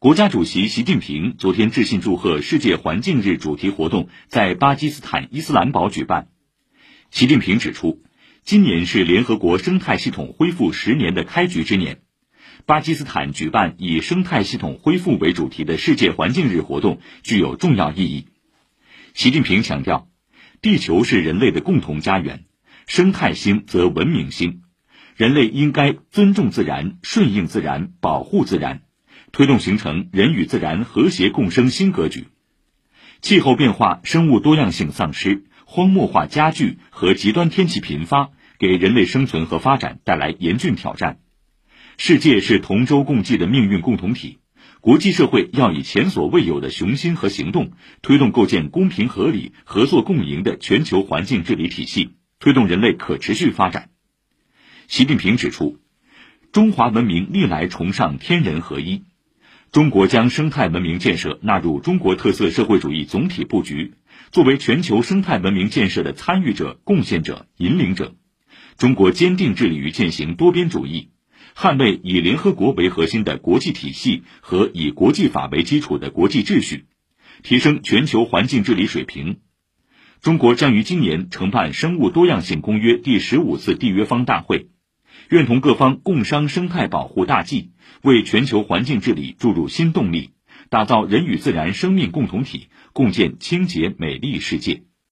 国家主席习近平昨天致信祝贺世界环境日主题活动在巴基斯坦伊斯兰堡举办。习近平指出，今年是联合国生态系统恢复十年的开局之年，巴基斯坦举办以生态系统恢复为主题的世界环境日活动具有重要意义。习近平强调，地球是人类的共同家园，生态兴则文明兴，人类应该尊重自然、顺应自然、保护自然。推动形成人与自然和谐共生新格局。气候变化、生物多样性丧失、荒漠化加剧和极端天气频发，给人类生存和发展带来严峻挑战。世界是同舟共济的命运共同体，国际社会要以前所未有的雄心和行动，推动构建公平合理、合作共赢的全球环境治理体系，推动人类可持续发展。习近平指出，中华文明历来崇尚天人合一。中国将生态文明建设纳入中国特色社会主义总体布局，作为全球生态文明建设的参与者、贡献者、引领者。中国坚定致力于践行多边主义，捍卫以联合国为核心的国际体系和以国际法为基础的国际秩序，提升全球环境治理水平。中国将于今年承办《生物多样性公约》第十五次缔约方大会。愿同各方共商生态保护大计，为全球环境治理注入新动力，打造人与自然生命共同体，共建清洁美丽世界。